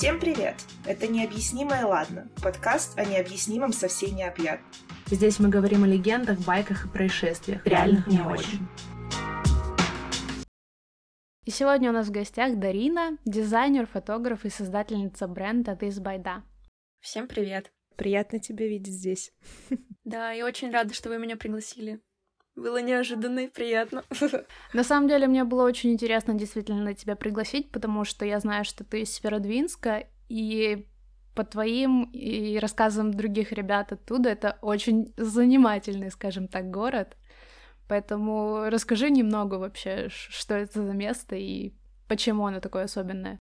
Всем привет! Это «Необъяснимое ладно» — подкаст о необъяснимом со всей необъятно. Здесь мы говорим о легендах, байках и происшествиях, реальных не очень. И сегодня у нас в гостях Дарина, дизайнер, фотограф и создательница бренда This by Da. Всем привет! Приятно тебя видеть здесь. Да, и очень рада, что вы меня пригласили. Было неожиданно и приятно. На самом деле, мне было очень интересно действительно тебя пригласить, потому что я знаю, что ты из Северодвинска, и по твоим и рассказам других ребят оттуда это очень занимательный, скажем так, город. Поэтому расскажи немного вообще, что это за место и почему оно такое особенное.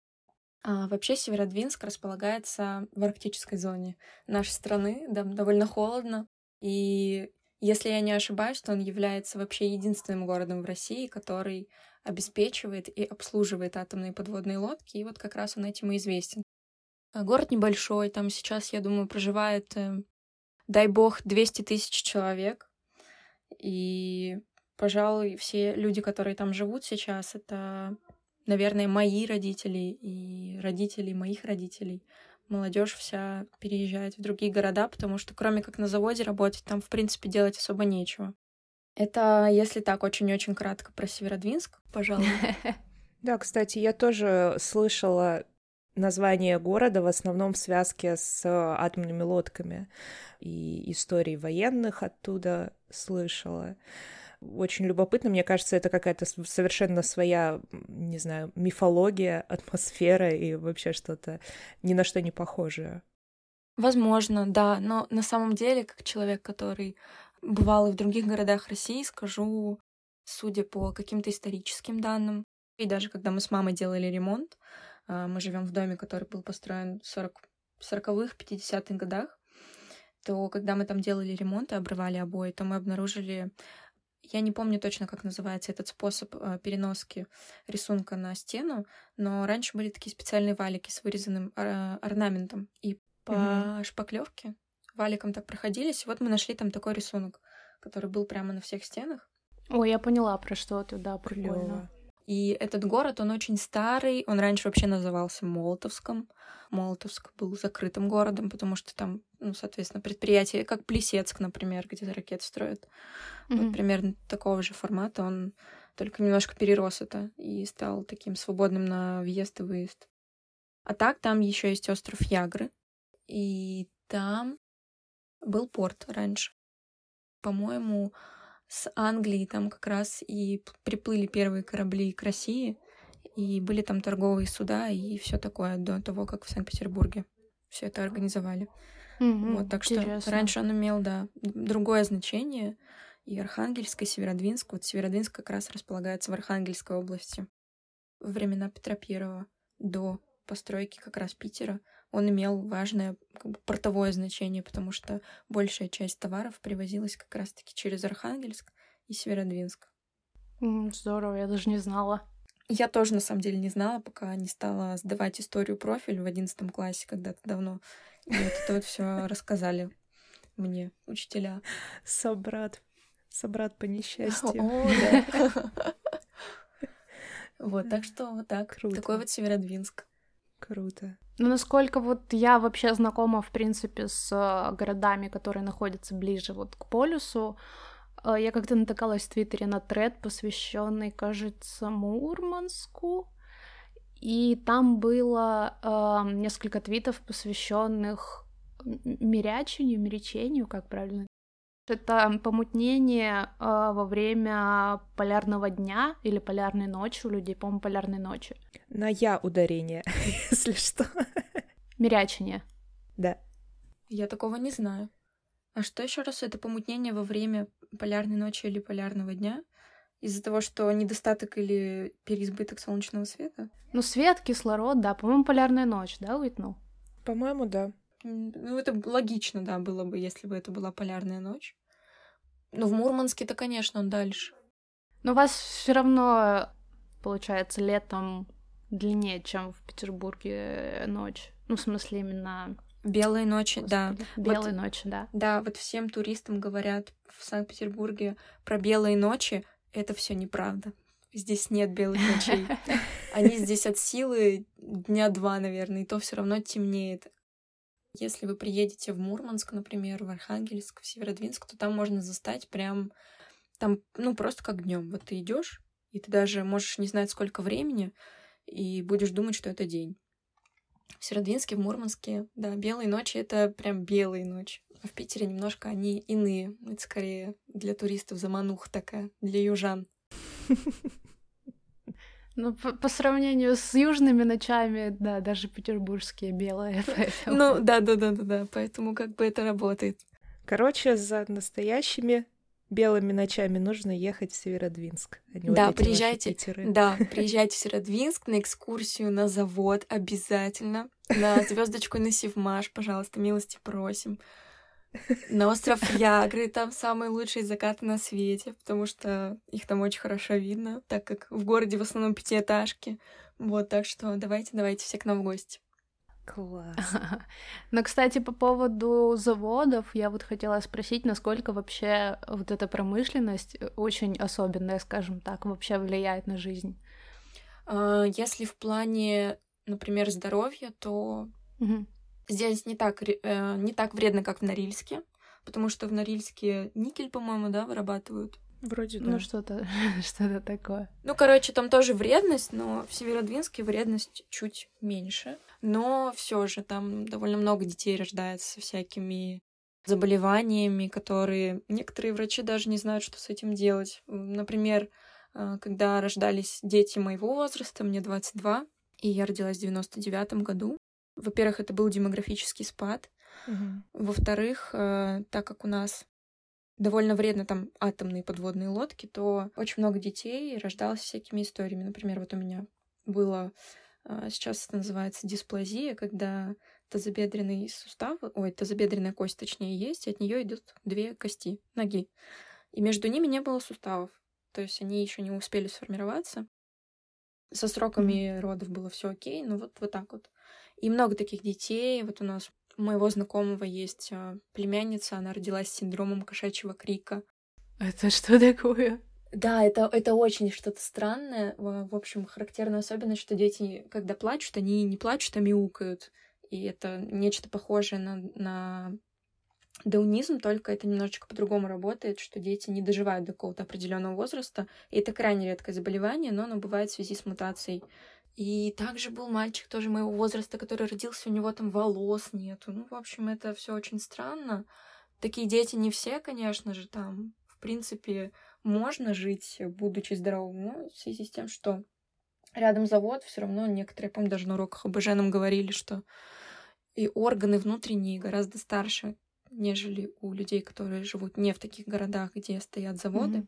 А, вообще Северодвинск располагается в арктической зоне нашей страны, да, довольно холодно. И если я не ошибаюсь, то он является вообще единственным городом в России, который обеспечивает и обслуживает атомные подводные лодки, и вот как раз он этим и известен. А, город небольшой, там сейчас, я думаю, проживает, э, дай бог, 200 тысяч человек, и, пожалуй, все люди, которые там живут сейчас, это наверное, мои родители и родители моих родителей. Молодежь вся переезжает в другие города, потому что кроме как на заводе работать, там, в принципе, делать особо нечего. Это, если так, очень-очень кратко про Северодвинск, пожалуй. Да, кстати, я тоже слышала название города в основном в связке с атомными лодками и истории военных оттуда слышала очень любопытно. Мне кажется, это какая-то совершенно своя, не знаю, мифология, атмосфера и вообще что-то ни на что не похожее. Возможно, да, но на самом деле, как человек, который бывал и в других городах России, скажу, судя по каким-то историческим данным, и даже когда мы с мамой делали ремонт, а, мы живем в доме, который был построен в 40 40-х, 50-х годах, то когда мы там делали ремонт и обрывали обои, то мы обнаружили я не помню точно, как называется этот способ э, переноски рисунка на стену, но раньше были такие специальные валики с вырезанным э, орнаментом. И по mm-hmm. шпаклевке валиком так проходились. И вот мы нашли там такой рисунок, который был прямо на всех стенах. Ой, я поняла, про что ты, да, прикольно. И этот город, он очень старый, он раньше вообще назывался Молотовском. Молотовск был закрытым городом, потому что там, ну, соответственно, предприятия, как Плесецк, например, где ракеты строят. Mm-hmm. Вот примерно такого же формата. Он только немножко перерос это и стал таким свободным на въезд и выезд. А так там еще есть остров Ягры, и там был порт раньше. По-моему, с Англии там как раз и приплыли первые корабли к России, и были там торговые суда и все такое до того, как в Санкт-Петербурге все это организовали. Mm-hmm, вот, так интересно. что раньше он имел, да, другое значение. И Архангельск, и Северодвинск. Вот Северодвинск как раз располагается в Архангельской области. Во времена Петра Первого, до постройки как раз Питера, он имел важное как бы, портовое значение, потому что большая часть товаров привозилась как раз-таки через Архангельск и Северодвинск. Здорово, я даже не знала. Я тоже, на самом деле, не знала, пока не стала сдавать историю профиль в одиннадцатом классе когда-то давно. И вот это вот все рассказали мне учителя. Собрат. Собрат по несчастью. О, да. Вот, так что вот так. Такой вот Северодвинск. Круто. Ну, насколько вот я вообще знакома, в принципе, с э, городами, которые находятся ближе вот к полюсу, э, я как-то натыкалась в Твиттере на тред, посвященный, кажется, Мурманску, и там было э, несколько твитов, посвященных мирячению, миречению, как правильно это помутнение э, во время полярного дня или полярной ночи у людей, по-моему, полярной ночи. На я ударение, если что. Мирячение. Да. Я такого не знаю. А что еще раз это помутнение во время полярной ночи или полярного дня? Из-за того, что недостаток или переизбыток солнечного света? Ну, свет, кислород, да. По-моему, полярная ночь, да, Уитнул? По-моему, да. Ну, это логично, да, было бы, если бы это была полярная ночь. Ну, в Мурманске-то, конечно, дальше. Но у вас все равно, получается, летом длиннее, чем в Петербурге ночь. Ну, в смысле, именно... Белые ночи, Господи. да. Белые вот, ночи, да. Да, вот всем туристам говорят в Санкт-Петербурге про белые ночи. Это все неправда. Здесь нет белых ночей. Они здесь от силы дня два, наверное, и то все равно темнеет. Если вы приедете в Мурманск, например, в Архангельск, в Северодвинск, то там можно застать прям там, ну, просто как днем. Вот ты идешь, и ты даже можешь не знать, сколько времени, и будешь думать, что это день. В Северодвинске, в Мурманске, да, белые ночи — это прям белые ночи. А в Питере немножко они иные. Это скорее для туристов замануха такая, для южан. Ну, по, по сравнению с южными ночами, да, даже петербургские белые, поэтому... Ну, да-да-да-да-да, поэтому как бы это работает. Короче, за настоящими белыми ночами нужно ехать в Северодвинск. А да, вот приезжайте. Да, приезжайте в Северодвинск на экскурсию на завод обязательно. На звездочку на Севмаш, пожалуйста, милости просим. На остров Ягры, там самые лучшие закаты на свете, потому что их там очень хорошо видно, так как в городе в основном пятиэтажки. Вот, так что давайте, давайте все к нам в гости. Класс. Но, кстати, по поводу заводов, я вот хотела спросить, насколько вообще вот эта промышленность э, очень особенная, скажем так, вообще влияет на жизнь. А, если в плане, например, здоровья, то угу. Здесь не так, э, не так вредно, как в Норильске, потому что в Норильске никель, по-моему, да, вырабатывают. Вроде ну, да. Ну, что-то что такое. Ну, короче, там тоже вредность, но в Северодвинске вредность чуть меньше. Но все же там довольно много детей рождается со всякими заболеваниями, которые некоторые врачи даже не знают, что с этим делать. Например, э, когда рождались дети моего возраста, мне 22, и я родилась в 99 году. Во-первых, это был демографический спад. Угу. Во-вторых, э, так как у нас довольно вредно там атомные подводные лодки, то очень много детей рождалось всякими историями. Например, вот у меня было а, сейчас это называется дисплазия, когда тазобедренный сустав, ой, тазобедренная кость, точнее, есть, и от нее идут две кости, ноги. И между ними не было суставов. То есть они еще не успели сформироваться. Со сроками mm-hmm. родов было все окей, но вот, вот так вот. И много таких детей. Вот у нас у моего знакомого есть а, племянница, она родилась с синдромом кошачьего крика. Это что такое? Да, это, это очень что-то странное. В общем, характерная особенность, что дети, когда плачут, они не плачут, а мяукают. И это нечто похожее на, на даунизм, только это немножечко по-другому работает, что дети не доживают до какого-то определенного возраста. И это крайне редкое заболевание, но оно бывает в связи с мутацией и также был мальчик тоже моего возраста, который родился, у него там волос нету. Ну, в общем, это все очень странно. Такие дети не все, конечно же, там. В принципе, можно жить, будучи здоровым, но в связи с тем, что рядом завод, все равно некоторые, я помню, даже на уроках об нам говорили, что и органы внутренние гораздо старше, нежели у людей, которые живут не в таких городах, где стоят заводы. Mm-hmm.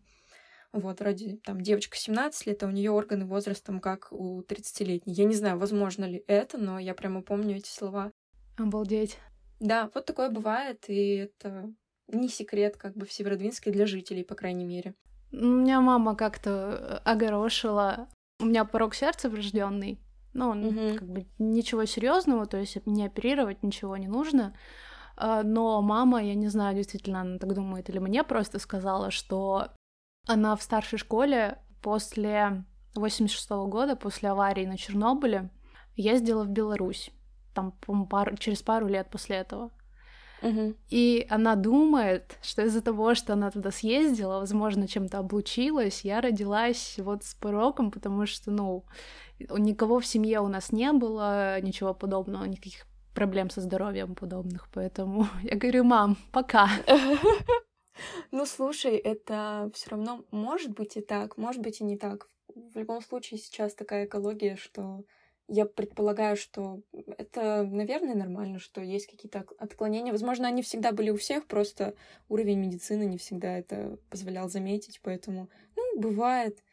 Вот, вроде там девочка 17 лет, а у нее органы возрастом как у 30-летней. Я не знаю, возможно ли это, но я прямо помню эти слова. Обалдеть. Да, вот такое бывает, и это не секрет как бы в Северодвинске для жителей, по крайней мере. У меня мама как-то огорошила. У меня порог сердца врожденный. Ну, угу. как бы ничего серьезного, то есть не оперировать ничего не нужно. А, но мама, я не знаю, действительно она так думает, или мне просто сказала, что она в старшей школе после 86 -го года, после аварии на Чернобыле, ездила в Беларусь. Там, по пару, через пару лет после этого. Угу. И она думает, что из-за того, что она туда съездила, возможно, чем-то облучилась, я родилась вот с пороком, потому что, ну, никого в семье у нас не было, ничего подобного, никаких проблем со здоровьем подобных, поэтому я говорю, мам, пока. Ну, слушай, это все равно может быть и так, может быть и не так. В любом случае сейчас такая экология, что я предполагаю, что это, наверное, нормально, что есть какие-то отклонения. Возможно, они всегда были у всех, просто уровень медицины не всегда это позволял заметить, поэтому, ну, бывает.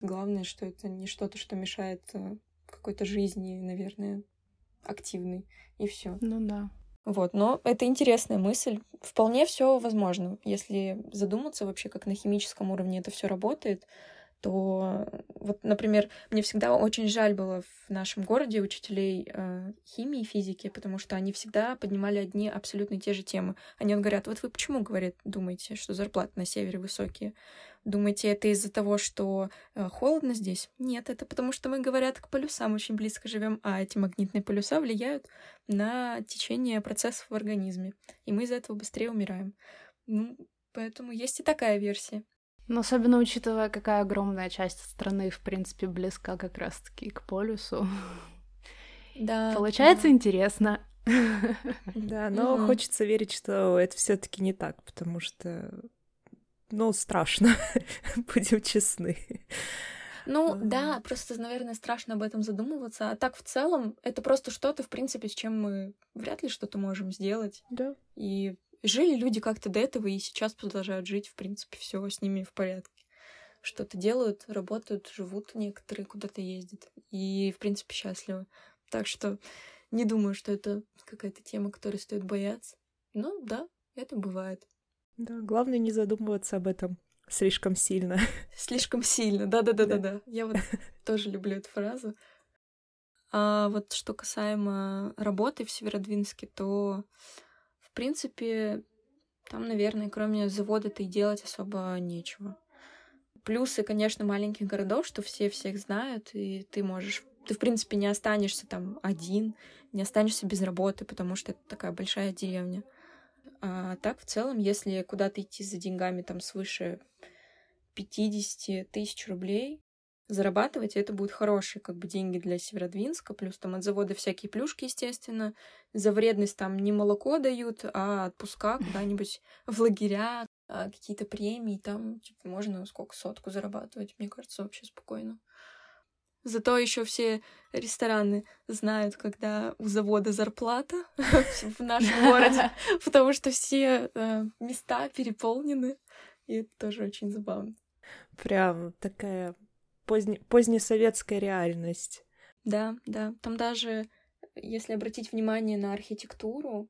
Главное, что это не что-то, что мешает э, какой-то жизни, наверное, активной, и все. Ну да. Вот, но это интересная мысль. Вполне все возможно, если задуматься вообще, как на химическом уровне это все работает, то вот, например, мне всегда очень жаль было в нашем городе учителей э, химии и физики, потому что они всегда поднимали одни абсолютно те же темы. Они вот говорят, вот вы почему, говорят, думаете, что зарплаты на севере высокие? Думаете, это из-за того, что э, холодно здесь? Нет, это потому что мы, говорят, к полюсам очень близко живем, а эти магнитные полюса влияют на течение процессов в организме, и мы из-за этого быстрее умираем. Ну, поэтому есть и такая версия. Но особенно учитывая, какая огромная часть страны, в принципе, близка как раз-таки к полюсу. Да. Получается да. интересно. Да, но угу. хочется верить, что это все-таки не так, потому что, ну, страшно, будем честны. Ну, да, просто, наверное, страшно об этом задумываться. А так, в целом, это просто что-то, в принципе, с чем мы вряд ли что-то можем сделать. Да. И Жили люди как-то до этого и сейчас продолжают жить, в принципе, все с ними в порядке. Что-то делают, работают, живут некоторые, куда-то ездят. И, в принципе, счастливы. Так что не думаю, что это какая-то тема, которой стоит бояться. Ну, да, это бывает. Да, главное не задумываться об этом слишком сильно. Слишком сильно, да-да-да-да-да. Я вот тоже люблю эту фразу. А вот что касаемо работы в Северодвинске, то принципе, там, наверное, кроме завода-то и делать особо нечего. Плюсы, конечно, маленьких городов, что все всех знают, и ты можешь... Ты, в принципе, не останешься там один, не останешься без работы, потому что это такая большая деревня. А так, в целом, если куда-то идти за деньгами там свыше 50 тысяч рублей, зарабатывать, и это будут хорошие как бы деньги для Северодвинска, плюс там от завода всякие плюшки, естественно. За вредность там не молоко дают, а отпуска куда-нибудь в лагеря, а какие-то премии, там типа, можно сколько, сотку зарабатывать, мне кажется, вообще спокойно. Зато еще все рестораны знают, когда у завода зарплата в нашем городе, потому что все э, места переполнены, и это тоже очень забавно. Прям такая поздне, позднесоветская реальность. Да, да. Там даже, если обратить внимание на архитектуру,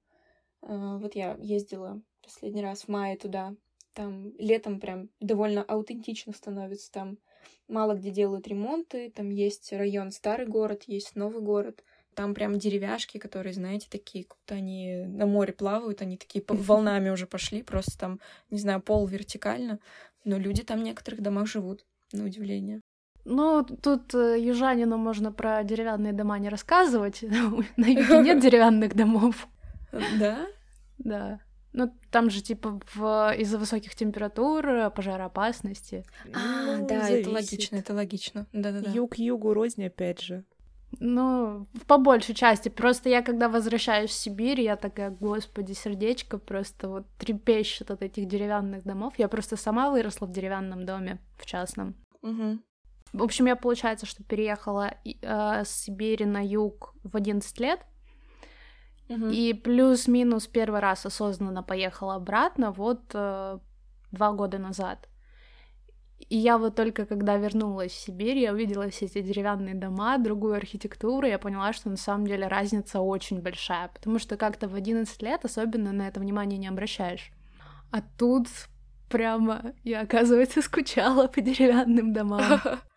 э, вот я ездила последний раз в мае туда, там летом прям довольно аутентично становится, там мало где делают ремонты, там есть район старый город, есть новый город, там прям деревяшки, которые, знаете, такие, как будто они на море плавают, они такие волнами уже пошли, просто там, не знаю, пол вертикально, но люди там в некоторых домах живут, на удивление. Ну, тут э, южанину можно про деревянные дома не рассказывать. На юге нет деревянных домов. Да? Да. Ну, там же, типа, в... из-за высоких температур, пожароопасности. А, ну, да, зависит. это логично, это логично. Да-да-да. Юг югу рознь, опять же. Ну, по большей части. Просто я, когда возвращаюсь в Сибирь, я такая, господи, сердечко просто вот трепещет от этих деревянных домов. Я просто сама выросла в деревянном доме, в частном. Угу. В общем, я, получается, что переехала э, с Сибири на юг в 11 лет. Угу. И плюс-минус первый раз осознанно поехала обратно вот э, два года назад. И я вот только когда вернулась в Сибирь, я увидела все эти деревянные дома, другую архитектуру, я поняла, что на самом деле разница очень большая, потому что как-то в 11 лет особенно на это внимание не обращаешь. А тут прямо я, оказывается, скучала по деревянным домам.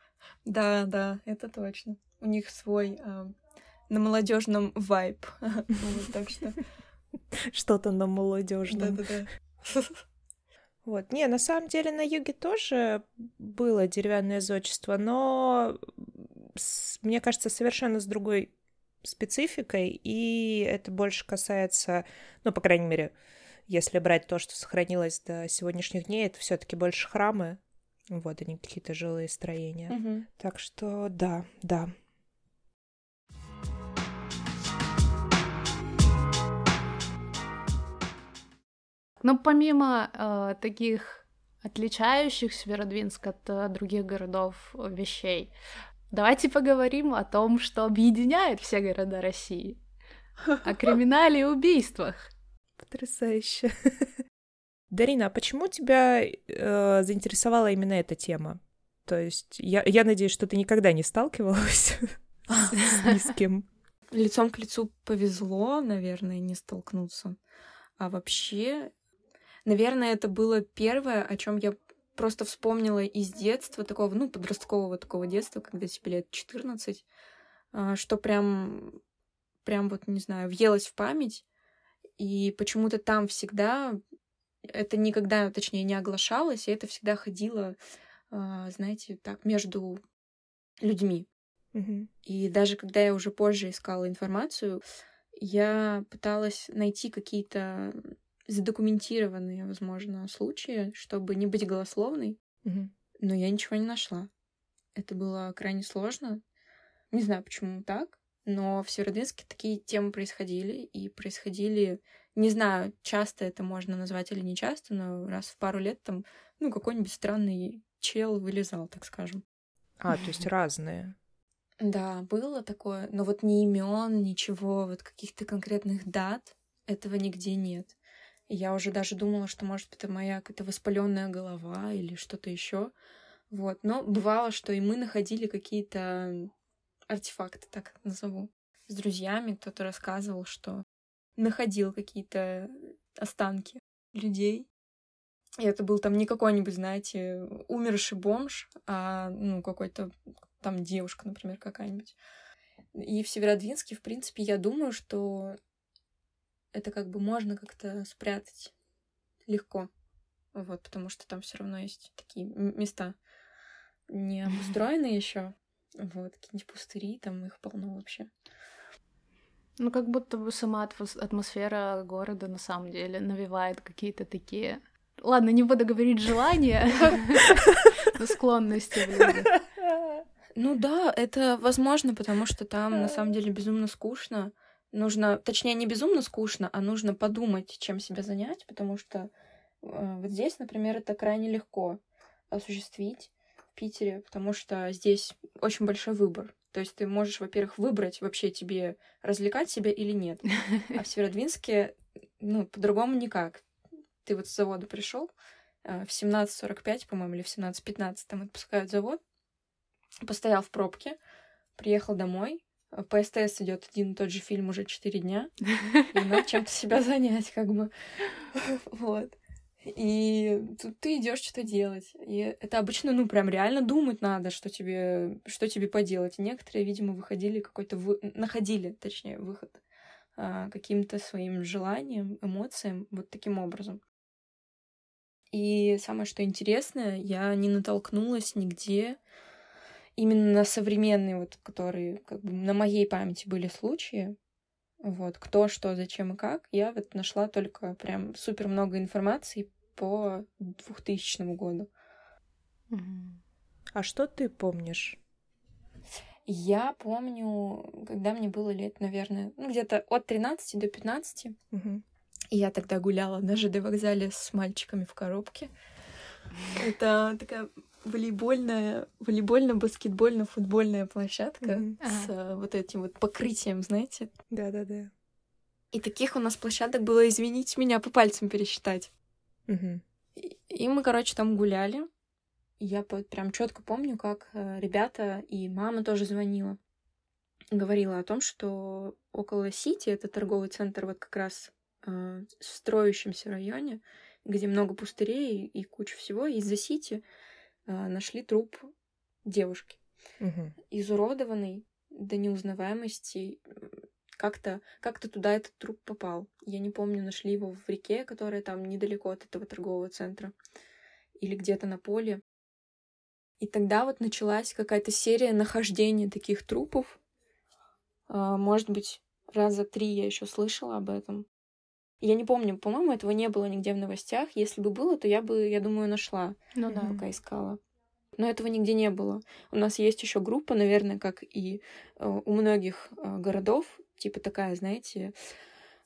Да, да, это точно. У них свой э, на молодежном вайб. так что. Что-то на молодежном. Да-да-да. Вот. Не, на самом деле на юге тоже было деревянное зодчество, но с, мне кажется, совершенно с другой спецификой, и это больше касается, ну, по крайней мере, если брать то, что сохранилось до сегодняшних дней, это все-таки больше храмы, вот они какие-то жилые строения. Угу. Так что да, да. Но помимо э, таких отличающих Северодвинск от э, других городов э, вещей, давайте поговорим о том, что объединяет все города России. О криминале и убийствах. Потрясающе. Дарина, а почему тебя э, заинтересовала именно эта тема? То есть я, я надеюсь, что ты никогда не сталкивалась с низким. Лицом к лицу повезло, наверное, не столкнуться. А вообще, наверное, это было первое, о чем я просто вспомнила из детства, такого, ну, подросткового такого детства, когда тебе лет 14, а, что прям, прям вот, не знаю, въелось в память. И почему-то там всегда это никогда, точнее, не оглашалось, и это всегда ходило, а, знаете, так, между людьми. И даже когда я уже позже искала информацию, я пыталась найти какие-то задокументированные, возможно, случаи, чтобы не быть голословной, но я ничего не нашла. Это было крайне сложно. Не знаю, почему так, но в Северодвинске такие темы происходили, и происходили, не знаю, часто это можно назвать или не часто, но раз в пару лет там, ну, какой-нибудь странный чел вылезал, так скажем. А, то есть разные. Да, было такое, но вот ни имен, ничего, вот каких-то конкретных дат, этого нигде нет. И я уже даже думала, что, может, это моя какая-то воспаленная голова или что-то еще. Вот. Но бывало, что и мы находили какие-то артефакты, так назову, с друзьями. Кто-то рассказывал, что находил какие-то останки людей. И это был там не какой-нибудь, знаете, умерший бомж, а ну, какой-то там девушка, например, какая-нибудь. И в Северодвинске, в принципе, я думаю, что это как бы можно как-то спрятать легко. Вот, потому что там все равно есть такие места не обустроенные еще. Вот, какие-нибудь пустыри, там их полно вообще. Ну, как будто бы сама атмос- атмосфера города на самом деле навевает какие-то такие... Ладно, не буду говорить желания, но склонности. Ну да, это возможно, потому что там на самом деле безумно скучно. Нужно, точнее, не безумно скучно, а нужно подумать, чем себя занять, потому что э, вот здесь, например, это крайне легко осуществить в Питере, потому что здесь очень большой выбор. То есть ты можешь, во-первых, выбрать вообще тебе развлекать себя или нет. А в Северодвинске, ну, по-другому никак. Ты вот с завода пришел в 17.45, по-моему, или в 17.15 там отпускают завод, постоял в пробке, приехал домой, по СТС идет один и тот же фильм уже четыре дня, и надо чем-то себя занять, как бы. Вот. И тут ты идешь что-то делать. И это обычно, ну, прям реально думать надо, что тебе, что тебе поделать. И некоторые, видимо, выходили какой-то... Вы... Находили, точнее, выход а, каким-то своим желанием, эмоциям, вот таким образом. И самое, что интересное, я не натолкнулась нигде именно на современные, вот, которые как бы на моей памяти были случаи, вот, кто, что, зачем и как, я вот нашла только прям супер много информации по 2000 году. А что ты помнишь? Я помню, когда мне было лет, наверное, ну, где-то от 13 до 15. Мгм. И я тогда гуляла на ЖД вокзале с мальчиками в коробке. Это такая волейбольная, волейбольно-баскетбольно-футбольная площадка с э, вот этим вот покрытием, знаете. Да-да-да. И таких у нас площадок было, извините меня, по пальцам пересчитать. Мгм. И и мы, короче, там гуляли. Я прям четко помню, как э, ребята и мама тоже звонила. Говорила о том, что около Сити, это торговый центр вот как раз э, в строящемся районе, где много пустырей и куча всего, из-за Сити э, нашли труп девушки. Мгм. изуродованный до неузнаваемости. Как-то как туда этот труп попал. Я не помню, нашли его в реке, которая там недалеко от этого торгового центра. Или где-то на поле. И тогда вот началась какая-то серия нахождения таких трупов. А, Может быть, раза три я еще слышала об этом. Я не помню, по-моему, этого не было нигде в новостях. Если бы было, то я бы, я думаю, нашла Ну да. пока искала. Но этого нигде не было. У нас есть еще группа, наверное, как и э, у многих э, городов, типа такая, знаете,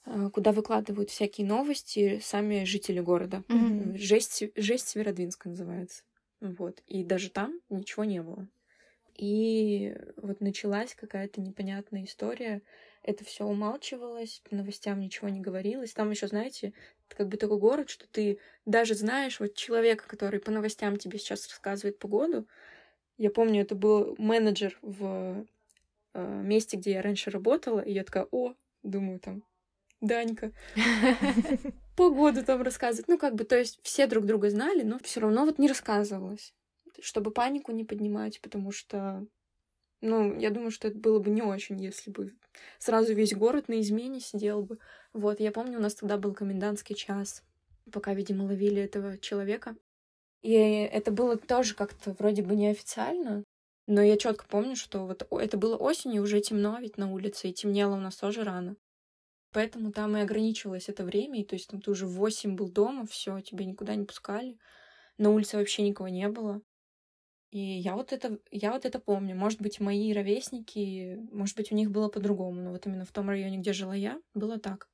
э, куда выкладывают всякие новости сами жители города. Мгм. Жесть, жесть Северодвинска называется. Вот. И даже там ничего не было. И вот началась какая-то непонятная история. Это все умалчивалось, по новостям ничего не говорилось. Там еще, знаете, как бы такой город, что ты даже знаешь вот человека, который по новостям тебе сейчас рассказывает погоду. Я помню, это был менеджер в э, месте, где я раньше работала, и я такая, о, думаю, там, Данька. Погоду там рассказывать. Ну, как бы, то есть все друг друга знали, но все равно вот не рассказывалось. Чтобы панику не поднимать, потому что, ну, я думаю, что это было бы не очень, если бы сразу весь город на измене сидел бы. Вот, я помню, у нас тогда был комендантский час, пока, видимо, ловили этого человека. И это было тоже как-то вроде бы неофициально, но я четко помню, что вот это было осенью, уже темно ведь на улице, и темнело у нас тоже рано. Поэтому там и ограничивалось это время, и то есть там ты уже в 8 был дома, все, тебя никуда не пускали. На улице вообще никого не было. И я вот это, я вот это помню. Может быть, мои ровесники, может быть, у них было по-другому, но вот именно в том районе, где жила я, было так.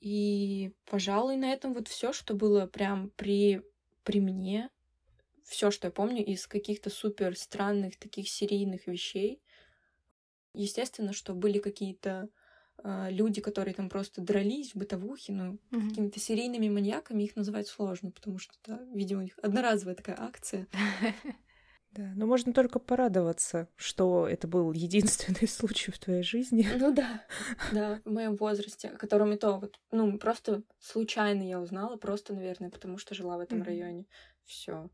И, пожалуй, на этом вот все, что было прям при, при мне, все, что я помню из каких-то супер странных таких серийных вещей. Естественно, что были какие-то люди, которые там просто дрались в бытовухе, ну, mm-hmm. какими-то серийными маньяками, их называть сложно, потому что, да, видимо, у них одноразовая такая акция. Да, но можно только порадоваться, что это был единственный случай в твоей жизни. Ну да, да, в моем возрасте, о котором и то вот, ну, просто случайно я узнала, просто, наверное, потому что жила в этом mm-hmm. районе. Все.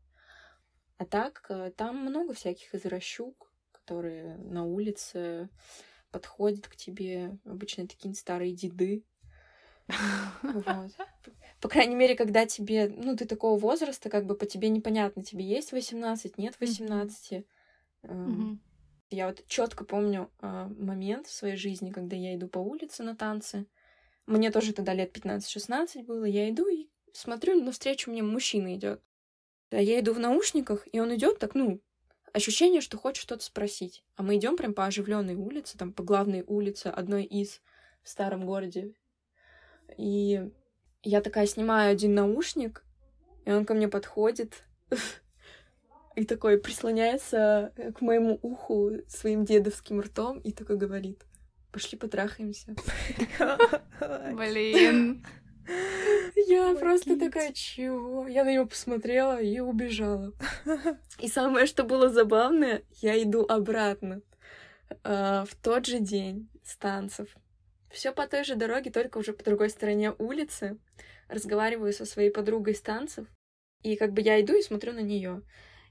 А так, э, там много всяких извращук, которые на улице подходят к тебе, обычно такие старые деды. Вот. По крайней мере, когда тебе, ну, ты такого возраста, как бы по тебе непонятно, тебе есть 18, нет 18. Mm-hmm. Я вот четко помню а, момент в своей жизни, когда я иду по улице на танцы. Мне тоже тогда лет 15-16 было. Я иду и смотрю, навстречу мне мужчина идет. А я иду в наушниках, и он идет так, ну, ощущение, что хочет что-то спросить. А мы идем прям по оживленной улице, там по главной улице, одной из в старом городе. И я такая снимаю один наушник, и он ко мне подходит и такой прислоняется к моему уху своим дедовским ртом и такой говорит, пошли потрахаемся. Блин. Я просто такая, чего? Я на него посмотрела и убежала. И самое, что было забавное, я иду обратно э, в тот же день с танцев. Все по той же дороге, только уже по другой стороне улицы. Разговариваю со своей подругой с танцев. И как бы я иду и смотрю на нее.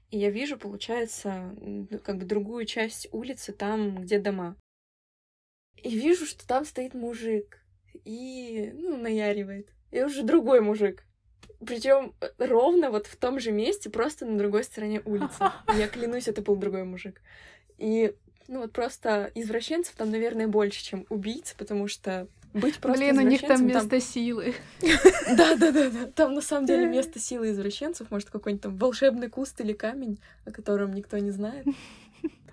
И я вижу, получается, как бы другую часть улицы, там, где дома. И вижу, что там стоит мужик. И, ну, наяривает и уже другой мужик. Причем э, ровно вот в том же месте, просто на другой стороне улицы. Я клянусь, это был другой мужик. И, ну вот просто извращенцев там, наверное, больше, чем убийц, потому что быть просто Блин, у них там место там... силы. Да-да-да, там на самом деле место силы извращенцев, может, какой-нибудь там волшебный куст или камень, о котором никто не знает.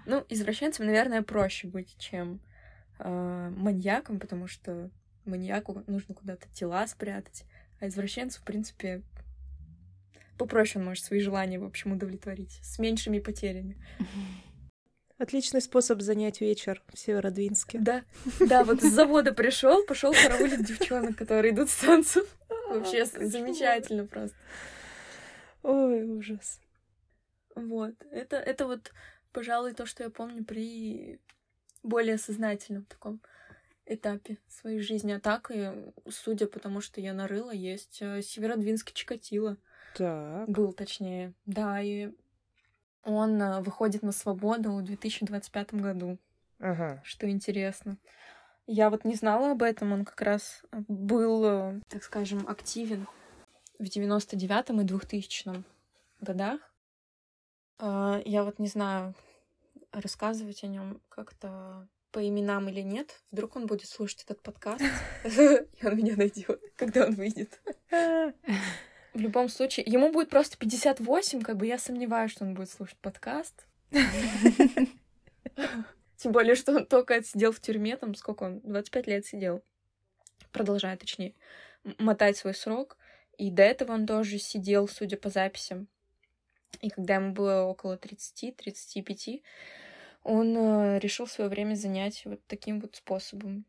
Ну, извращенцам, наверное, проще быть, чем э, маньяком, потому что маньяку нужно куда-то тела спрятать, а извращенцу, в принципе, попроще он может свои желания, в общем, удовлетворить, с меньшими потерями. Отличный способ занять вечер в Северодвинске. Да, да, вот с завода пришел, пошел караулить девчонок, которые идут с танцев. Вообще замечательно просто. Ой, ужас. Вот, это, это вот, пожалуй, то, что я помню при более сознательном таком этапе своей жизни. А так, и, судя по тому, что я нарыла, есть э, Северодвинский Чикатило. Так. Был, точнее. Да, и он э, выходит на свободу в 2025 году. Ага. Что интересно. Я вот не знала об этом, он как раз был, э, так скажем, активен в 99-м и 2000-м годах. Я вот не знаю, рассказывать о нем как-то по именам или нет. Вдруг он будет слушать этот подкаст, и он меня найдет, когда он выйдет. В любом случае, ему будет просто 58, как бы я сомневаюсь, что он будет слушать подкаст. Тем более, что он только отсидел в тюрьме, там сколько он, 25 лет сидел. Продолжает, точнее, мотать свой срок. И до этого он тоже сидел, судя по записям. И когда ему было около 30-35, он э, решил свое время занять вот таким вот способом.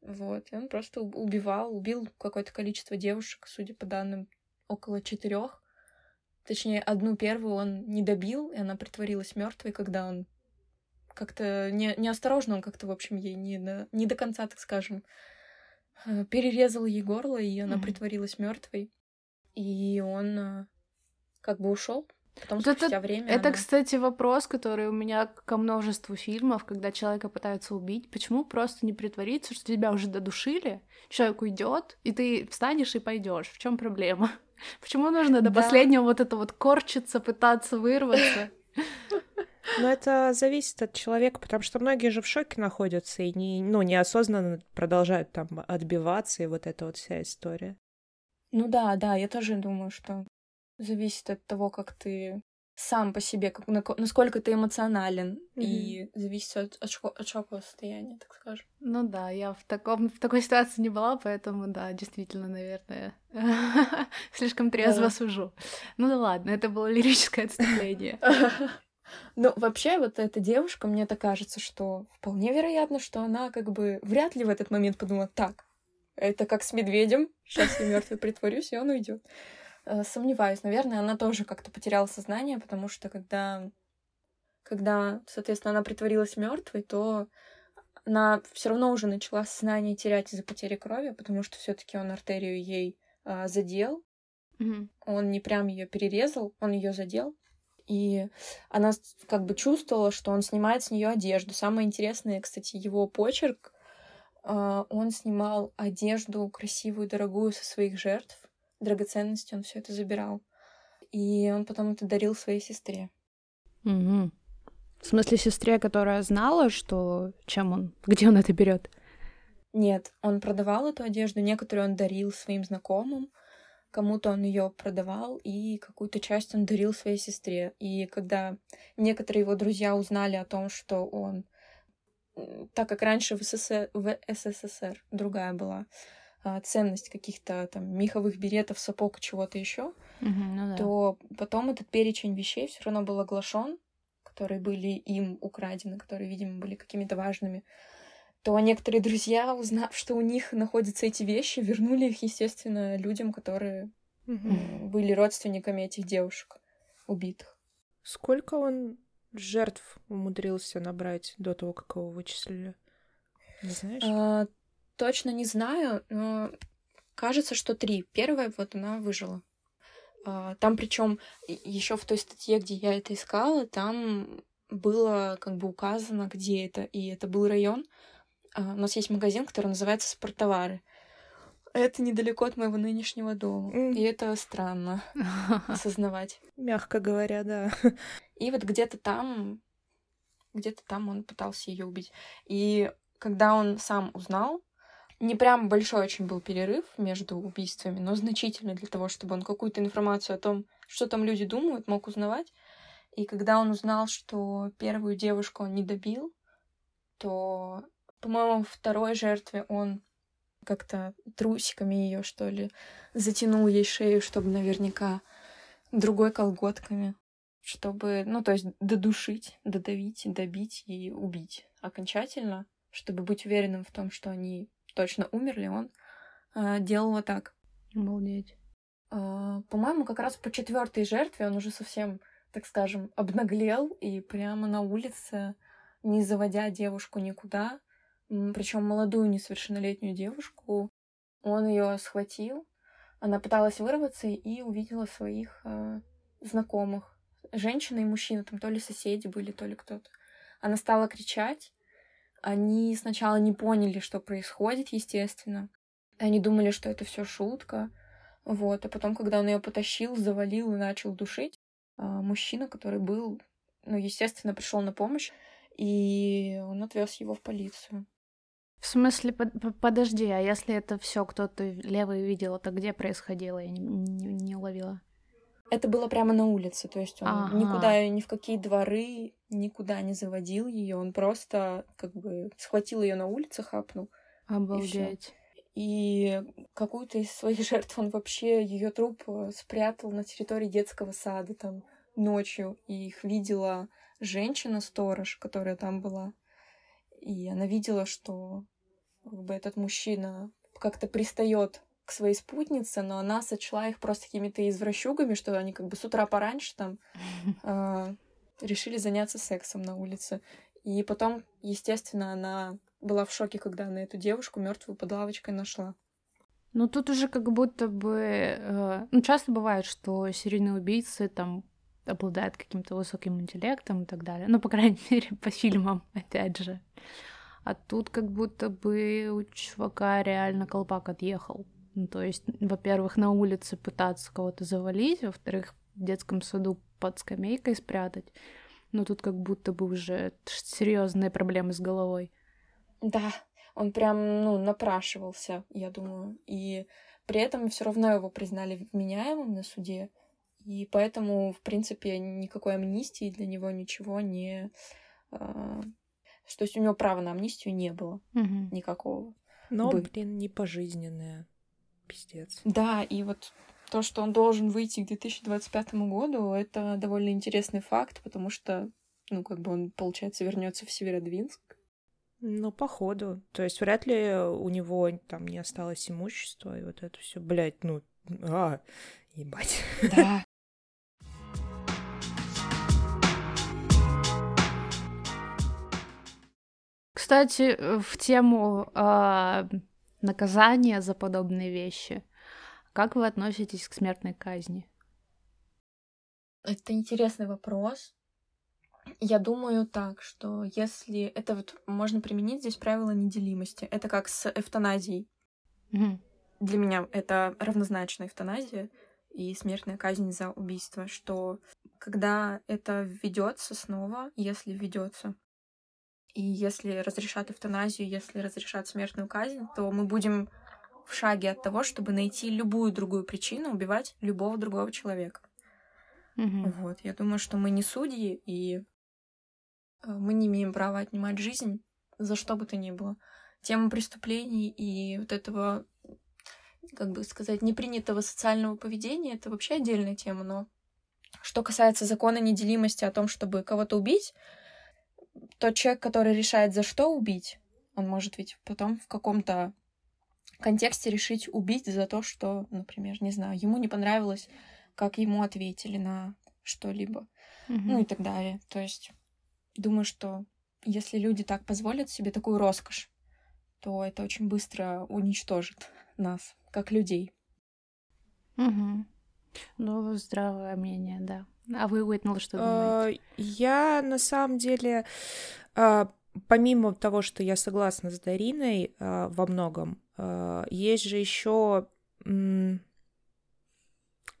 Вот, и он просто убивал, убил какое-то количество девушек, судя по данным, около четырех. Точнее, одну первую он не добил, и она притворилась мертвой, когда он как-то не, неосторожно, он как-то, в общем, ей не, до, не до конца, так скажем, э, перерезал ей горло, и она mm-hmm. притворилась мертвой. И он э, как бы ушел. Потом вот спустя это, время. Это, она... кстати, вопрос, который у меня ко множеству фильмов, когда человека пытаются убить. Почему просто не притвориться, что тебя уже додушили, человек уйдет, и ты встанешь и пойдешь? В чем проблема? Почему нужно до да. последнего вот это вот корчиться, пытаться вырваться? Ну, это зависит от человека, потому что многие же в шоке находятся и не, ну, неосознанно продолжают там отбиваться, и вот эта вот вся история. Ну да, да, я тоже думаю, что зависит от того, как ты сам по себе, как, насколько ты эмоционален, mm-hmm. и зависит от, от, шоко, от шокового состояния, так скажем. Ну да, я в, таком, в такой ситуации не была, поэтому да, действительно, наверное, слишком трезво сужу. Ну да ладно, это было лирическое отступление. Ну, вообще, вот эта девушка, мне так кажется, что вполне вероятно, что она как бы вряд ли в этот момент подумала, так, это как с медведем, сейчас я мертвый притворюсь, и он уйдет. Э, сомневаюсь, наверное, она тоже как-то потеряла сознание, потому что когда, когда, соответственно, она притворилась мертвой, то она все равно уже начала сознание терять из-за потери крови, потому что все-таки он артерию ей а, задел. Mm-hmm. Он не прям ее перерезал, он ее задел. И она как бы чувствовала, что он снимает с нее одежду. Самое интересное, кстати, его почерк. А, он снимал одежду красивую, дорогую со своих жертв. Драгоценности он все это забирал. И он потом это дарил своей сестре. Угу. В смысле, сестре, которая знала, что чем он, где он это берет? Нет, он продавал эту одежду, некоторую он дарил своим знакомым, кому-то он ее продавал, и какую-то часть он дарил своей сестре. И когда некоторые его друзья узнали о том, что он, так как раньше в, СССР, в СССР другая была ценность каких-то там меховых беретов, сапог, чего-то еще, угу, ну да. то потом этот перечень вещей все равно был оглашен, которые были им украдены, которые, видимо, были какими-то важными то некоторые друзья, узнав, что у них находятся эти вещи, вернули их, естественно, людям, которые mm-hmm. были родственниками этих девушек убитых. Сколько он жертв умудрился набрать до того, как его вычислили? Не знаешь? А, точно не знаю, но кажется, что три. Первая вот она выжила. А, там причем еще в той статье, где я это искала, там было как бы указано, где это, и это был район, а, у нас есть магазин, который называется «Спорттовары». Это недалеко от моего нынешнего дома. Mm. И это странно осознавать. Мягко говоря, да. И вот где-то там, где-то там он пытался ее убить. И когда он сам узнал, не прям большой очень был перерыв между убийствами, но значительный для того, чтобы он какую-то информацию о том, что там люди думают, мог узнавать. И когда он узнал, что первую девушку он не добил, то по-моему, второй жертве он как-то трусиками ее, что ли, затянул ей шею, чтобы наверняка другой колготками, чтобы, ну, то есть додушить, додавить, добить и убить окончательно, чтобы быть уверенным в том, что они точно умерли, он э, делал вот так. Обалдеть. Э, по-моему, как раз по четвертой жертве он уже совсем, так скажем, обнаглел и прямо на улице, не заводя девушку никуда, причем молодую несовершеннолетнюю девушку. Он ее схватил, она пыталась вырваться и увидела своих э, знакомых. Женщина и мужчина, там то ли соседи были, то ли кто-то. Она стала кричать. Они сначала не поняли, что происходит, естественно. Они думали, что это все шутка. Вот. А потом, когда он ее потащил, завалил и начал душить, э, мужчина, который был, ну, естественно, пришел на помощь, и он отвез его в полицию. В смысле, под, подожди, а если это все кто-то левый видел, это где происходило? Я не, не, не уловила. Это было прямо на улице, то есть он ага. никуда, ни в какие дворы, никуда не заводил ее, он просто как бы схватил ее на улице, хапнул. Обалдеть. И, и какую-то из своих жертв он вообще ее труп э, спрятал на территории детского сада там ночью, и их видела женщина-сторож, которая там была. И она видела, что как бы этот мужчина как-то пристает к своей спутнице, но она сочла их просто какими-то извращугами, что они как бы с утра пораньше там э, решили заняться сексом на улице. И потом, естественно, она была в шоке, когда она эту девушку мертвую под лавочкой нашла. Ну тут уже как будто бы... Э, ну часто бывает, что серийные убийцы там обладают каким-то высоким интеллектом и так далее. Ну, по крайней мере, по фильмам, опять же. А тут как будто бы у чувака реально колпак отъехал. Ну, то есть, во-первых, на улице пытаться кого-то завалить, во-вторых, в детском саду под скамейкой спрятать. Но тут как будто бы уже серьезные проблемы с головой. Да, он прям, ну, напрашивался, я думаю. И при этом все равно его признали вменяемым на суде. И поэтому, в принципе, никакой амнистии для него ничего не... Э, то есть у него права на амнистию не было угу. никакого. Но, Бы. блин, не пожизненное. Пиздец. Да, и вот то, что он должен выйти к 2025 году, это довольно интересный факт, потому что, ну, как бы он, получается, вернется в Северодвинск. Ну, походу. То есть вряд ли у него там не осталось имущества, и вот это все, блядь, ну, а, ебать. Да. Кстати, в тему э, наказания за подобные вещи, как вы относитесь к смертной казни? Это интересный вопрос. Я думаю так, что если это вот можно применить здесь правило неделимости, это как с эвтаназией. Mm-hmm. Для меня это равнозначно эвтаназия и смертная казнь за убийство, что когда это введется снова, если введется, и если разрешат эвтаназию, если разрешат смертную казнь, то мы будем в шаге от того, чтобы найти любую другую причину убивать любого другого человека. Mm-hmm. Вот, я думаю, что мы не судьи, и э, мы не имеем права отнимать жизнь за что бы то ни было. Тема преступлений и вот этого, как бы сказать, непринятого социального поведения — это вообще отдельная тема, но что касается закона неделимости о том, чтобы кого-то убить, тот человек, который решает, за что убить, он может ведь потом в каком-то контексте решить убить за то, что, например, не знаю, ему не понравилось, как ему ответили на что-либо, mm-hmm. ну и так далее. То есть думаю, что если люди так позволят себе такую роскошь, то это очень быстро уничтожит нас, как людей. Угу. Ну, здравое мнение, да. А вы, Уитнелл, что а, думаете? Я, на самом деле, а, помимо того, что я согласна с Дариной а, во многом, есть же еще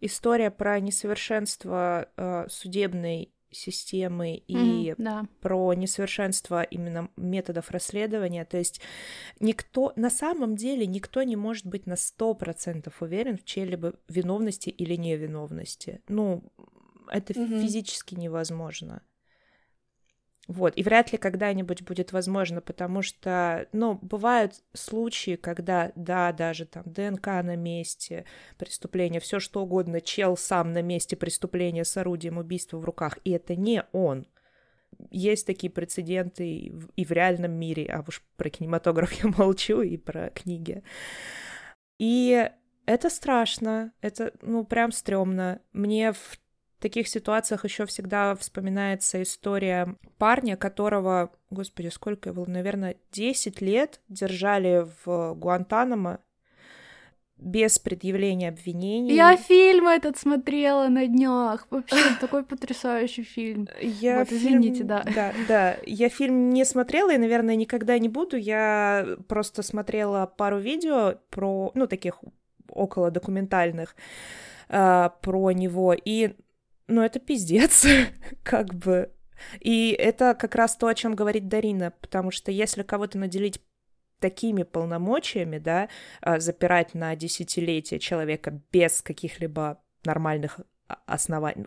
история про несовершенство судебной системы и mm, да. про несовершенство именно методов расследования. То есть никто, на самом деле никто не может быть на сто процентов уверен в чьей-либо виновности или невиновности. Ну, это mm-hmm. физически невозможно. Вот, и вряд ли когда-нибудь будет возможно, потому что, ну, бывают случаи, когда, да, даже там ДНК на месте преступления, все что угодно, чел сам на месте преступления с орудием убийства в руках, и это не он. Есть такие прецеденты и в реальном мире, а уж про кинематограф я молчу, и про книги. И это страшно, это, ну, прям стрёмно. Мне в таких ситуациях еще всегда вспоминается история парня, которого, господи, сколько его, наверное, 10 лет держали в Гуантанамо без предъявления обвинений. Я фильм этот смотрела на днях. Вообще такой потрясающий фильм. Я вот, извините, фильм... да. Да, да. Я фильм не смотрела и, наверное, никогда не буду. Я просто смотрела пару видео про, ну, таких около документальных э, про него. И ну, это пиздец, как бы. И это как раз то, о чем говорит Дарина, потому что если кого-то наделить такими полномочиями, да, а, запирать на десятилетия человека без каких-либо нормальных оснований,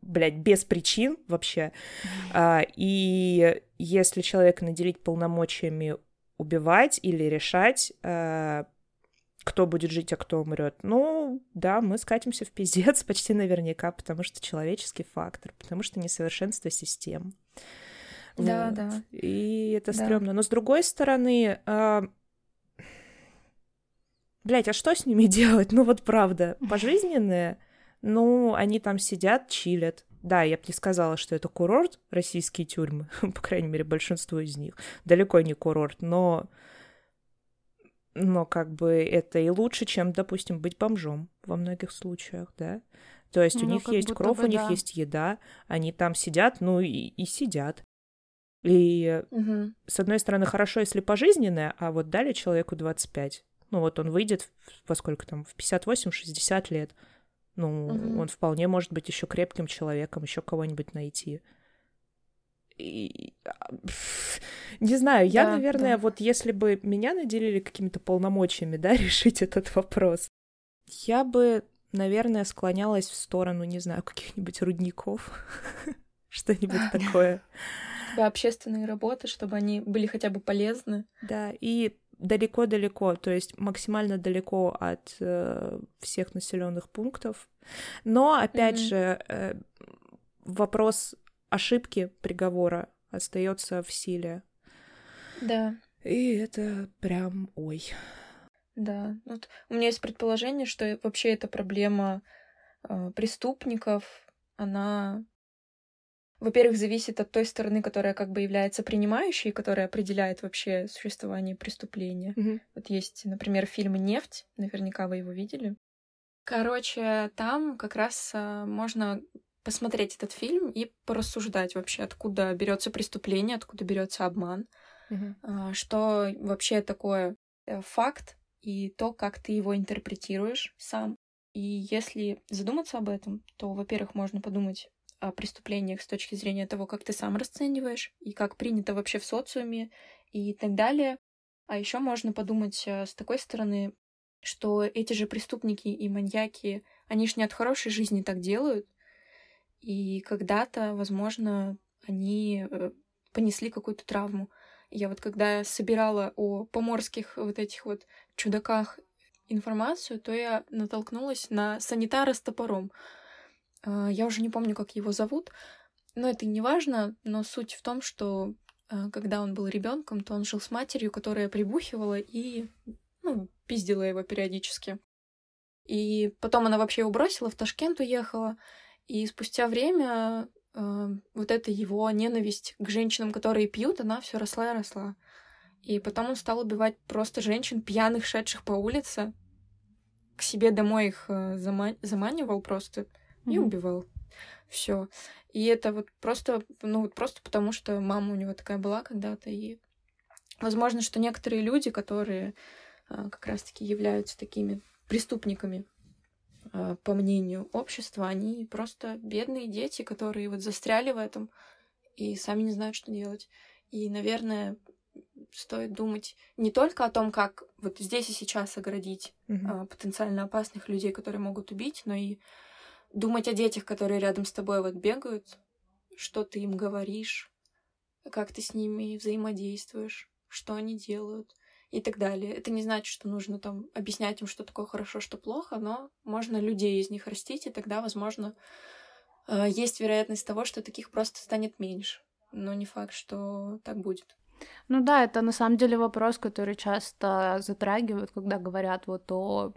блядь, без причин вообще, mm-hmm. и если человека наделить полномочиями убивать или решать, а, кто будет жить, а кто умрет. Ну, да, мы скатимся в пиздец почти наверняка, потому что человеческий фактор, потому что несовершенство систем. Да, вот. да. И это да. стрёмно. Но с другой стороны, а... блять, а что с ними делать? Ну вот правда, пожизненные, ну, они там сидят, чилят. да, я бы не сказала, что это курорт, российские тюрьмы, по крайней мере, большинство из них. Далеко не курорт, но но как бы это и лучше, чем, допустим, быть бомжом во многих случаях, да. То есть ну, у них есть кровь, бы, у них да. есть еда, они там сидят, ну и, и сидят. И угу. с одной стороны хорошо, если пожизненное, а вот дали человеку 25, ну вот он выйдет во сколько там, в 58-60 лет, ну угу. он вполне может быть еще крепким человеком, еще кого-нибудь найти. И... А, не знаю, я, да, наверное, да. вот если бы меня наделили какими-то полномочиями, да, решить этот вопрос, я бы, наверное, склонялась в сторону, не знаю, каких-нибудь рудников, что-нибудь такое. Общественные работы, чтобы они были хотя бы полезны. Да, и далеко-далеко, то есть максимально далеко от э, всех населенных пунктов. Но опять mm-hmm. же э, вопрос ошибки приговора остается в силе. Да. И это прям ой. Да. Вот у меня есть предположение, что вообще эта проблема э, преступников, она, во-первых, зависит от той стороны, которая как бы является принимающей, которая определяет вообще существование преступления. Mm-hmm. Вот есть, например, фильм «Нефть», наверняка вы его видели. Короче, там как раз э, можно посмотреть этот фильм и порассуждать вообще, откуда берется преступление, откуда берется обман, mm-hmm. что вообще такое э, факт и то, как ты его интерпретируешь сам. И если задуматься об этом, то, во-первых, можно подумать о преступлениях с точки зрения того, как ты сам расцениваешь и как принято вообще в социуме и так далее. А еще можно подумать э, с такой стороны, что эти же преступники и маньяки, они ж не от хорошей жизни так делают, и когда-то, возможно, они э, понесли какую-то травму. Я вот когда собирала о поморских вот этих вот чудаках информацию, то я натолкнулась на санитара с топором. А, я уже не помню, как его зовут, но это не важно, но суть в том, что а, когда он был ребенком, то он жил с матерью, которая прибухивала и ну, пиздила его периодически. И потом она вообще его бросила, в Ташкент уехала, и спустя время э, вот эта его ненависть к женщинам, которые пьют, она все росла и росла. И потом он стал убивать просто женщин, пьяных, шедших по улице. К себе домой их э, зама- заманивал просто mm-hmm. и убивал. Все. И это вот просто, ну вот просто потому, что мама у него такая была когда-то. И возможно, что некоторые люди, которые э, как раз-таки являются такими преступниками по мнению общества, они просто бедные дети, которые вот застряли в этом и сами не знают, что делать. И, наверное, стоит думать не только о том, как вот здесь и сейчас оградить mm-hmm. потенциально опасных людей, которые могут убить, но и думать о детях, которые рядом с тобой вот бегают, что ты им говоришь, как ты с ними взаимодействуешь, что они делают и так далее. Это не значит, что нужно там объяснять им, что такое хорошо, что плохо, но можно людей из них растить, и тогда, возможно, э, есть вероятность того, что таких просто станет меньше. Но не факт, что так будет. Ну да, это на самом деле вопрос, который часто затрагивают, когда говорят вот о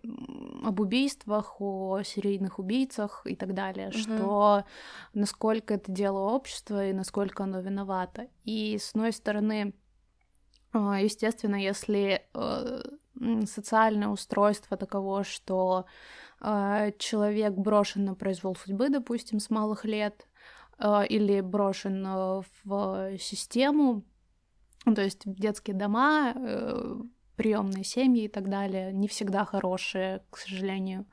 об убийствах, о серийных убийцах и так далее, угу. что насколько это дело общества и насколько оно виновато. И с одной стороны, естественно, если э, социальное устройство таково, что э, человек брошен на произвол судьбы, допустим, с малых лет, э, или брошен в систему, то есть детские дома, приемные семьи и так далее, не всегда хорошие, к сожалению,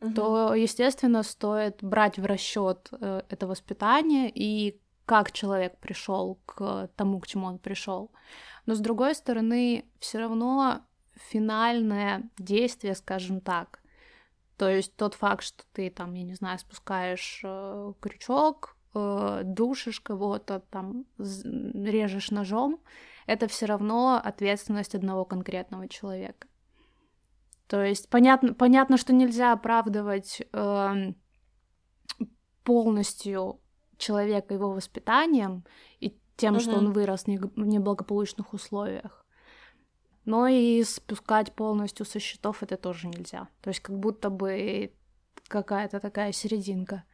угу. то, естественно, стоит брать в расчет это воспитание и как человек пришел к тому, к чему он пришел. Но с другой стороны, все равно финальное действие, скажем так, то есть тот факт, что ты там, я не знаю, спускаешь э, крючок, э, душишь кого-то, там режешь ножом, это все равно ответственность одного конкретного человека. То есть понятно, понятно, что нельзя оправдывать э, полностью человека его воспитанием и тем, угу. что он вырос в неблагополучных условиях. Но и спускать полностью со счетов это тоже нельзя. То есть как будто бы какая-то такая серединка.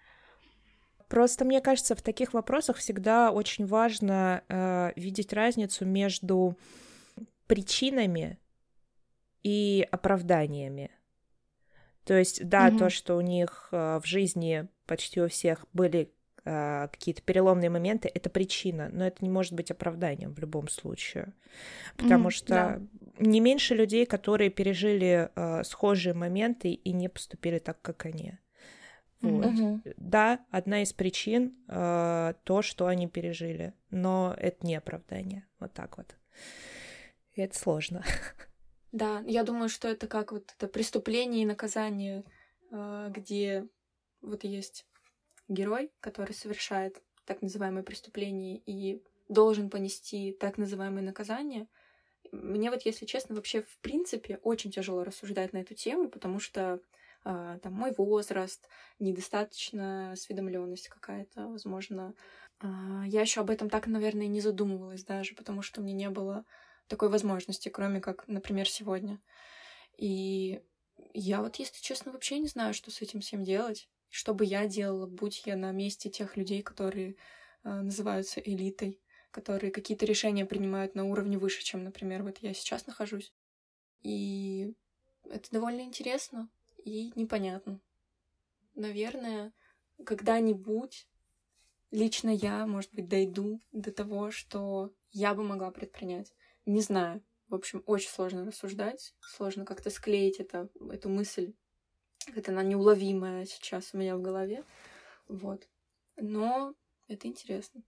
Просто мне кажется, в таких вопросах всегда очень важно э, видеть разницу между причинами и оправданиями. То есть, да, mm-hmm. то, что у них э, в жизни почти у всех были какие-то переломные моменты, это причина, но это не может быть оправданием в любом случае. Потому mm-hmm, что да. не меньше людей, которые пережили э, схожие моменты и не поступили так, как они. Вот. Mm-hmm. Да, одна из причин э, то, что они пережили, но это не оправдание. Вот так вот. И это сложно. Да, я думаю, что это как вот это преступление и наказание, где вот есть герой, который совершает так называемое преступление и должен понести так называемое наказание. Мне вот, если честно, вообще в принципе очень тяжело рассуждать на эту тему, потому что э, там мой возраст, недостаточно осведомленность какая-то, возможно. Э, я еще об этом так, наверное, не задумывалась даже, потому что мне не было такой возможности, кроме как, например, сегодня. И я вот, если честно, вообще не знаю, что с этим всем делать. Что бы я делала, будь я на месте тех людей, которые э, называются элитой, которые какие-то решения принимают на уровне выше, чем, например, вот я сейчас нахожусь. И это довольно интересно и непонятно. Наверное, когда-нибудь лично я, может быть, дойду до того, что я бы могла предпринять. Не знаю. В общем, очень сложно рассуждать, сложно как-то склеить это, эту мысль. Это она неуловимая сейчас у меня в голове. Вот. Но это интересно.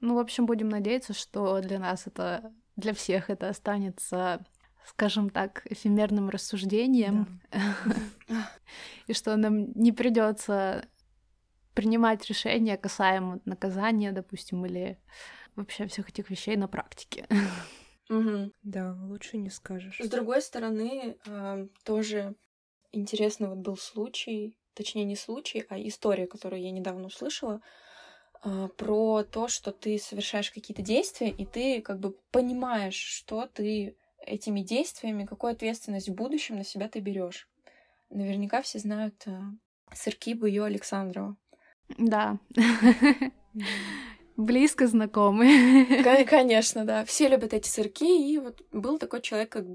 Ну, в общем, будем надеяться, что для нас это, для всех это останется, скажем так, эфемерным рассуждением, и что нам не придется принимать решения касаемо наказания, допустим, или вообще всех этих вещей на практике. Угу. Да, лучше не скажешь. С другой стороны, э, тоже интересный вот был случай, точнее не случай, а история, которую я недавно услышала, э, про то, что ты совершаешь какие-то действия, и ты как бы понимаешь, что ты этими действиями, какую ответственность в будущем на себя ты берешь. Наверняка все знают э, сырки Буё Александрова. Да. Близко знакомы. Конечно, да. Все любят эти сырки. И вот был такой человек, как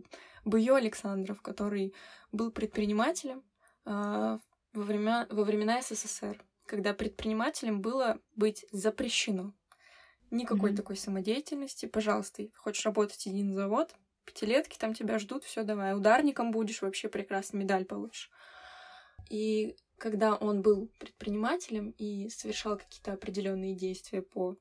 Буё Александров, который был предпринимателем э, во, время, во времена СССР, когда предпринимателем было быть запрещено. Никакой mm-hmm. такой самодеятельности. Пожалуйста, хочешь работать иди на завод, пятилетки там тебя ждут, все давай. Ударником будешь, вообще прекрасно медаль получишь. И когда он был предпринимателем и совершал какие-то определенные действия по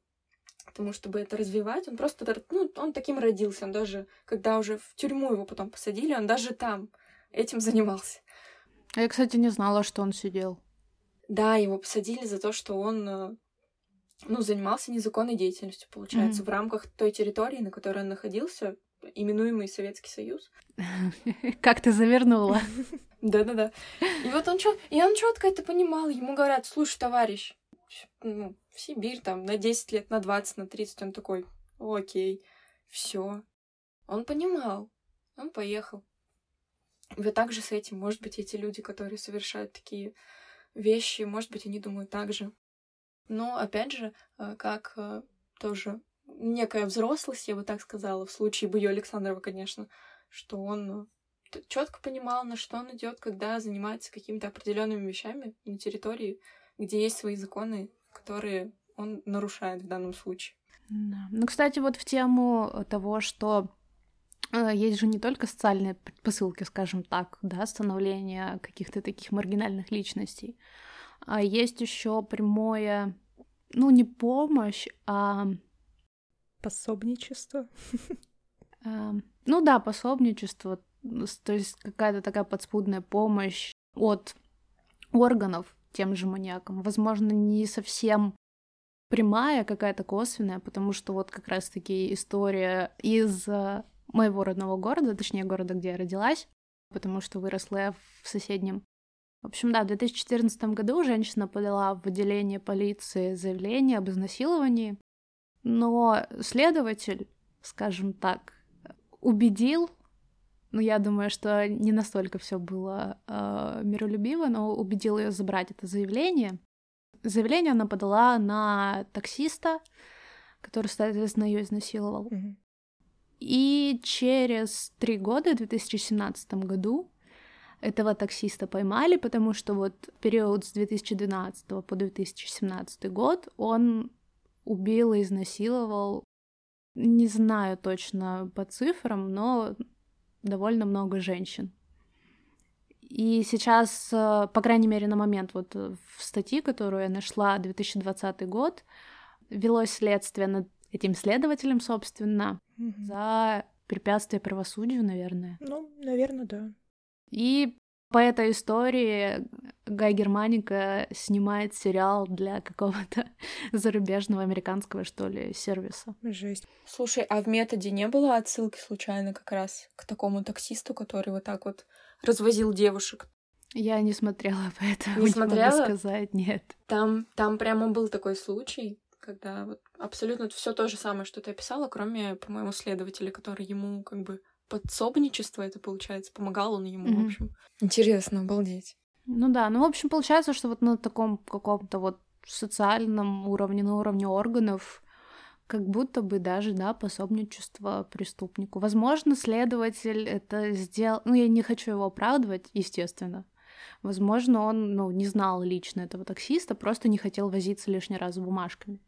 тому, чтобы это развивать, он просто, ну, он таким родился, он даже, когда уже в тюрьму его потом посадили, он даже там этим занимался. А я, кстати, не знала, что он сидел. Да, его посадили за то, что он, э, ну, занимался незаконной деятельностью, получается, mm. в рамках той территории, на которой он находился, именуемый Советский Союз. Как ты завернула? Да-да-да. И вот он что, и он четко это понимал. Ему говорят, слушай, товарищ, ну, в Сибирь там на 10 лет, на 20, на 30. Он такой, окей, все. Он понимал. Он поехал. Вы также с этим, может быть, эти люди, которые совершают такие вещи, может быть, они думают так же. Но, опять же, э, как э, тоже некая взрослость, я бы так сказала, в случае Буё Александрова, конечно, что он четко понимал, на что он идет, когда занимается какими-то определенными вещами на территории, где есть свои законы, которые он нарушает в данном случае. Да. Ну, кстати, вот в тему того, что э, есть же не только социальные предпосылки, скажем так, да, становления каких-то таких маргинальных личностей, а есть еще прямое, ну, не помощь, а пособничество. Ну да, пособничество, то есть какая-то такая подспудная помощь от органов тем же маньякам. Возможно, не совсем прямая, какая-то косвенная, потому что вот как раз-таки история из э, моего родного города, точнее города, где я родилась, потому что выросла я в соседнем. В общем, да, в 2014 году женщина подала в отделение полиции заявление об изнасиловании, но следователь, скажем так, убедил ну, я думаю, что не настолько все было э, миролюбиво, но убедил ее забрать это заявление. Заявление она подала на таксиста, который, соответственно, ее изнасиловал. Мгм. И через три года, в 2017 году, этого таксиста поймали, потому что вот период с 2012 по 2017 год он убил и изнасиловал, не знаю точно по цифрам, но довольно много женщин. И сейчас, э, по крайней мере, на момент вот э, в статье, которую я нашла, 2020 год, велось следствие над этим следователем, собственно, Мгм. за препятствие правосудию, наверное. Ну, наверное, да. И по этой истории Гай Германика снимает сериал для какого-то зарубежного американского, что ли, сервиса. Жесть. Слушай, а в методе не было отсылки случайно как раз к такому таксисту, который вот так вот развозил девушек? Я не смотрела, поэтому Не не, смотрела? могу сказать, нет. Там, там прямо был такой случай, когда вот абсолютно все то же самое, что ты описала, кроме, по-моему, следователя, который ему как бы подсобничество это получается, помогал он ему, Мгм. в общем. Интересно, обалдеть. Ну да, ну, в общем, получается, что вот на таком каком-то вот социальном уровне, на уровне органов, как будто бы даже, да, пособничество преступнику. Возможно, следователь это сделал... Ну, я не хочу его оправдывать, естественно. Возможно, он, ну, не знал лично этого таксиста, просто не хотел возиться лишний раз с бумажками.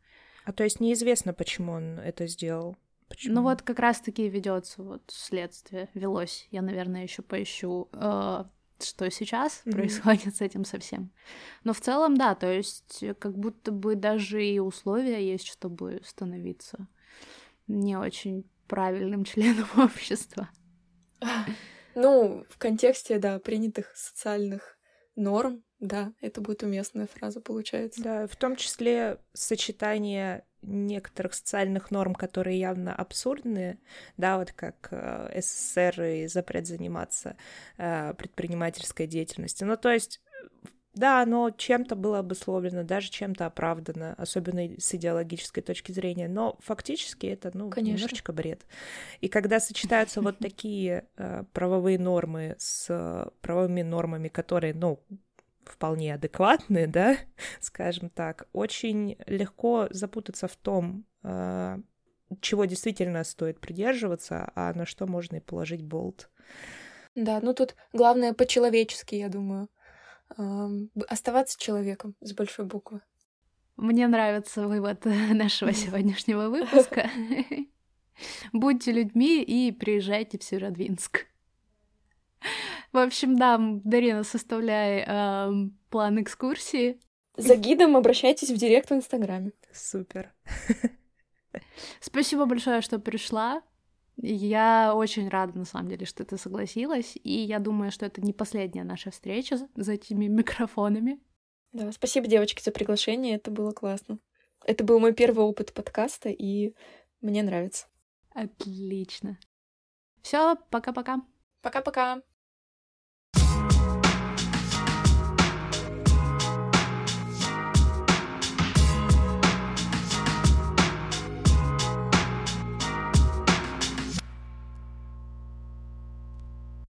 А то есть неизвестно, почему он это сделал. Почему? Ну вот как раз-таки ведется вот следствие, велось. Я, наверное, еще поищу, э, что сейчас Мгм. происходит с этим совсем. Но в целом, да, то есть э, как будто бы даже и условия есть, чтобы становиться не очень правильным членом общества. Ну, в контексте, да, принятых социальных норм, да, это будет уместная фраза, получается. Да, в том числе сочетание некоторых социальных норм, которые явно абсурдные, да, вот как э, СССР и запрет заниматься э, предпринимательской деятельностью. Ну, то есть, да, оно чем-то было обусловлено, даже чем-то оправдано, особенно с идеологической точки зрения, но фактически это, ну, Конечно. немножечко бред. И когда сочетаются вот такие э, правовые нормы с э, правовыми нормами, которые, ну, вполне адекватные, да, скажем так, очень легко запутаться в том, э, чего действительно стоит придерживаться, а на что можно и положить болт. Да, ну тут главное по-человечески, я думаю. Оставаться человеком с большой буквы. Мне нравится вывод нашего сегодняшнего выпуска. Будьте людьми и приезжайте в Северодвинск. В общем, да, Дарина, составляй эм, план экскурсии. За гидом обращайтесь в директ в Инстаграме. Супер. Спасибо большое, что пришла. Я очень рада, на самом деле, что ты согласилась. И я думаю, что это не последняя наша встреча за этими микрофонами. Да, спасибо, девочки, за приглашение. Это было классно. Это был мой первый опыт подкаста, и мне нравится. Отлично. Все, пока-пока. Пока-пока.